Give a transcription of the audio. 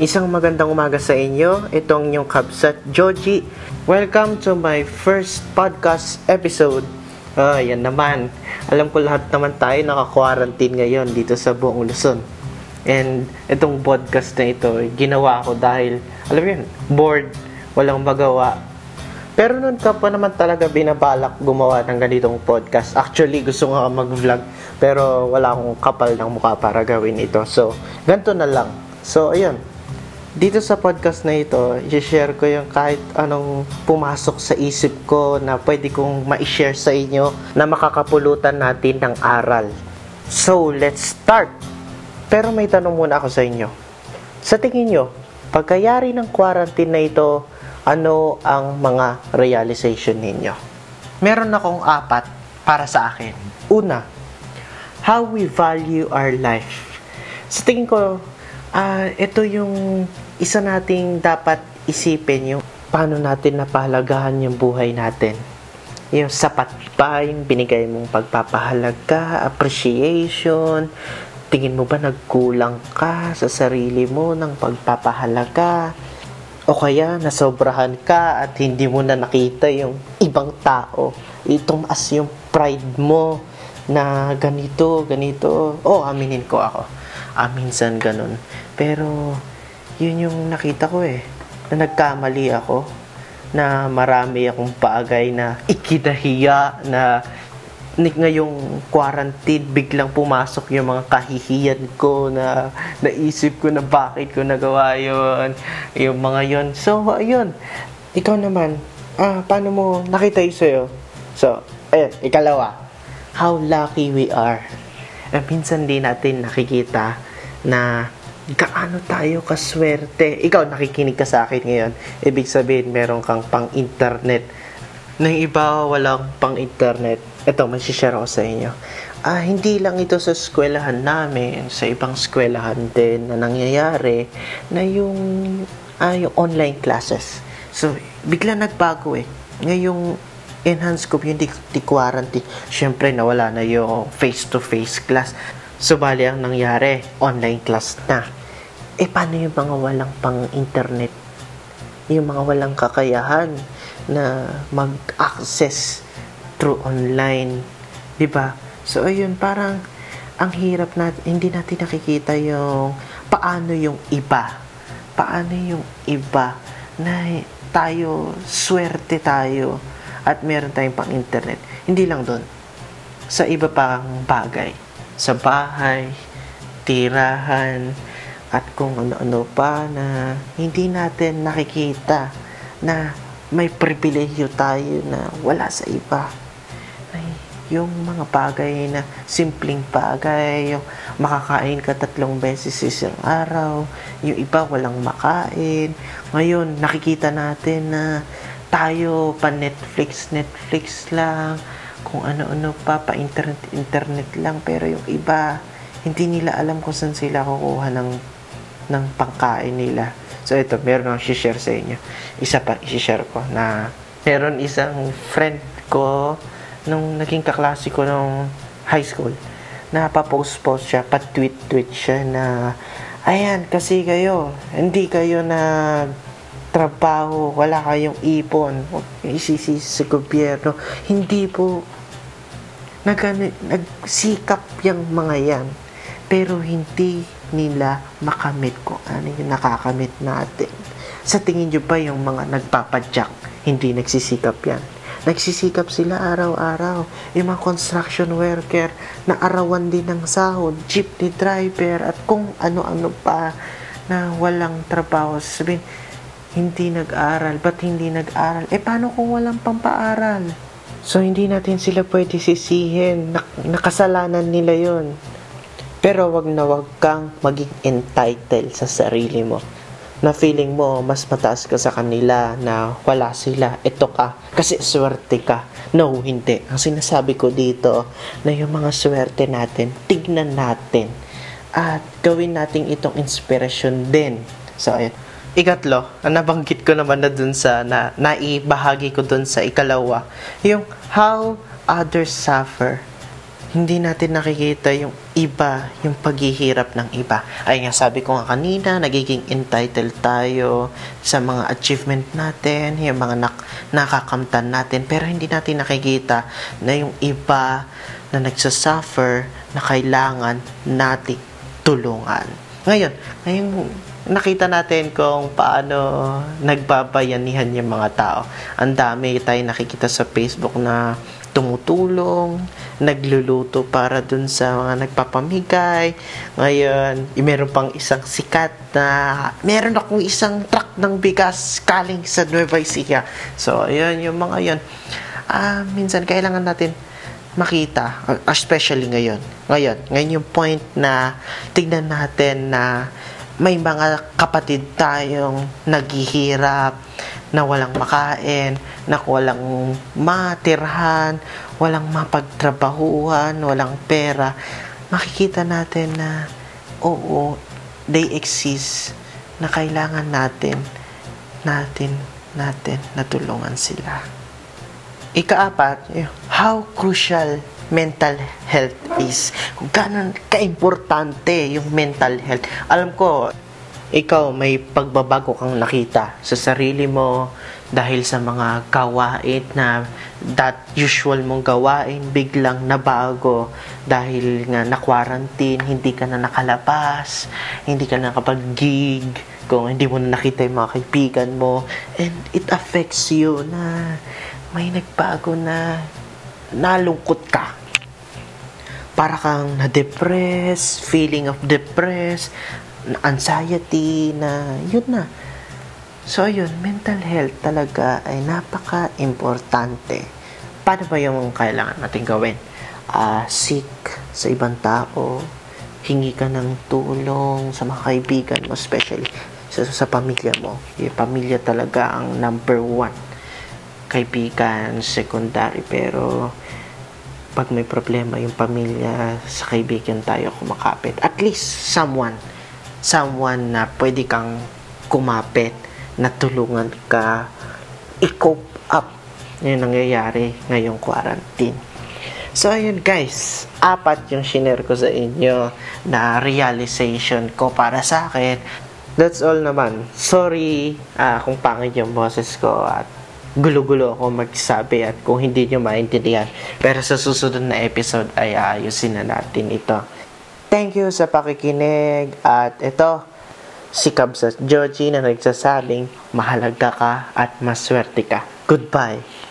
Isang magandang umaga sa inyo. Itong yung Kabsat Joji. Welcome to my first podcast episode. Ah, yan naman. Alam ko lahat naman tayo naka-quarantine ngayon dito sa buong Luzon. And itong podcast na ito, ginawa ko dahil, alam yun, bored, walang magawa. Pero noon ka pa naman talaga binabalak gumawa ng ganitong podcast. Actually, gusto nga mag-vlog, pero wala akong kapal ng mukha para gawin ito. So, ganito na lang. So, ayun. Dito sa podcast na ito, i-share ko yung kahit anong pumasok sa isip ko na pwede kong ma-share sa inyo na makakapulutan natin ng aral. So, let's start! Pero may tanong muna ako sa inyo. Sa tingin nyo, pagkayari ng quarantine na ito, ano ang mga realization ninyo? Meron akong apat para sa akin. Una, how we value our life. Sa tingin ko, ah ito yung isa nating dapat isipin yung paano natin napahalagahan yung buhay natin. Yung sapat ba yung binigay mong pagpapahalaga, appreciation, tingin mo ba nagkulang ka sa sarili mo ng pagpapahalaga? O kaya nasobrahan ka at hindi mo na nakita yung ibang tao. Itumas yung pride mo na ganito, ganito. Oh, aminin ko ako. Ah, minsan ganun. Pero, yun yung nakita ko eh. Na nagkamali ako. Na marami akong bagay na ikinahiya na ngayong quarantine biglang pumasok yung mga kahihiyan ko na naisip ko na bakit ko nagawa yun yung mga yun so ayun ikaw naman ah paano mo nakita yun sa'yo so ayun ikalawa how lucky we are eh, minsan di natin nakikita na gaano tayo kaswerte. Ikaw, nakikinig ka sa akin ngayon. Ibig sabihin, meron kang pang-internet. Nang iba, walang pang-internet. Ito, may share ako sa inyo. Ah, hindi lang ito sa eskwelahan namin, sa ibang eskwelahan din na nangyayari na yung, ah, yung online classes. So, bigla nagbago eh. Ngayong enhanced di quarantine, syempre nawala na yung face-to-face class. So, bali ang nangyari, online class na. Eh, paano yung mga walang pang-internet? Yung mga walang kakayahan na mag-access through online. 'di ba? So, ayun, parang ang hirap na, hindi natin nakikita yung paano yung iba. Paano yung iba na tayo, swerte tayo at meron tayong pang-internet. Hindi lang doon. Sa iba pang bagay sa bahay, tirahan, at kung ano-ano pa na hindi natin nakikita na may pribilehyo tayo na wala sa iba. Ay, yung mga bagay na simpleng bagay, yung makakain ka tatlong beses isang araw, yung iba walang makain. Ngayon, nakikita natin na tayo pa Netflix, Netflix lang, kung ano-ano pa, pa internet, internet lang, pero yung iba, hindi nila alam kung saan sila kukuha ng, ng pangkain nila. So, ito, meron akong share sa inyo. Isa pa, share ko na meron isang friend ko nung naging kaklase ko nung high school na pa-post-post siya, pa-tweet-tweet siya na ayan, kasi kayo, hindi kayo na trabaho, wala kayong ipon, isisi sa gobyerno. Hindi po nag, nagsikap yung mga yan. Pero hindi nila makamit kung ano yung nakakamit natin. Sa tingin nyo ba yung mga nagpapadyak, hindi nagsisikap yan? Nagsisikap sila araw-araw. Yung mga construction worker na arawan din ng sahod, jeepney driver, at kung ano-ano pa na walang trabaho. Sabihin, hindi nag-aral. Ba't hindi nag-aral? Eh, paano kung walang pampaaral? So, hindi natin sila pwede sisihin. Nak- nakasalanan nila yon. Pero wag na wag kang maging entitled sa sarili mo. Na feeling mo, mas mataas ka sa kanila na wala sila. Ito ka. Kasi swerte ka. No, hindi. Ang sinasabi ko dito na yung mga swerte natin, tignan natin. At gawin natin itong inspirasyon din. So, ayun Ikatlo, nabanggit ko naman na dun sa, na, naibahagi ko dun sa ikalawa, yung how others suffer. Hindi natin nakikita yung iba yung paghihirap ng iba. Ay nga sabi ko nga kanina, nagiging entitled tayo sa mga achievement natin, yung mga nak- nakakamtan natin, pero hindi natin nakikita na yung iba na nagsasuffer na kailangan nating tulungan. Ngayon, ngayon nakita natin kung paano nagbabayanihan yung mga tao. Ang dami tayo nakikita sa Facebook na tumutulong, nagluluto para dun sa mga nagpapamigay. Ngayon, meron pang isang sikat na meron akong isang truck ng bigas kaling sa Nueva Ecija. So, ayun, yung mga yun. Ah, minsan kailangan natin makita, especially ngayon. Ngayon, ngayon yung point na tignan natin na may mga kapatid tayong naghihirap, na walang makain, na walang matirhan, walang mapagtrabahuhan, walang pera, makikita natin na oo, they exist na kailangan natin, natin, natin natulungan sila. Ikaapat, how crucial mental health is. Gano'n kaimportante yung mental health. Alam ko, ikaw may pagbabago kang nakita sa sarili mo dahil sa mga gawain na that usual mong gawain biglang nabago dahil nga na quarantine hindi ka na nakalabas hindi ka na nakapag-gig kung hindi mo na nakita yung mga kaibigan mo and it affects you na may nagbago na nalungkot ka para kang na-depress, feeling of depressed, anxiety na yun na. So, yun, mental health talaga ay napaka-importante. Paano ba yung kailangan natin gawin? Uh, seek sa ibang tao, hingi ka ng tulong sa mga kaibigan mo, especially sa, sa pamilya mo. Yung pamilya talaga ang number one. Kaibigan, secondary, pero pag may problema yung pamilya, sa kaibigan tayo kumakapit. At least someone someone na pwede kang kumapit, na tulungan ka, i-cope up yung nangyayari ngayong quarantine. So, ayun guys, apat yung share ko sa inyo na realization ko para sa akin. That's all naman. Sorry uh, kung pangit yung boses ko at gulo-gulo ako magsabi at kung hindi nyo maintindihan. Pero sa susunod na episode ay ayusin na natin ito. Thank you sa pakikinig at ito, si Kabsat Joji na nagsasabing mahalaga ka at maswerte ka. Goodbye!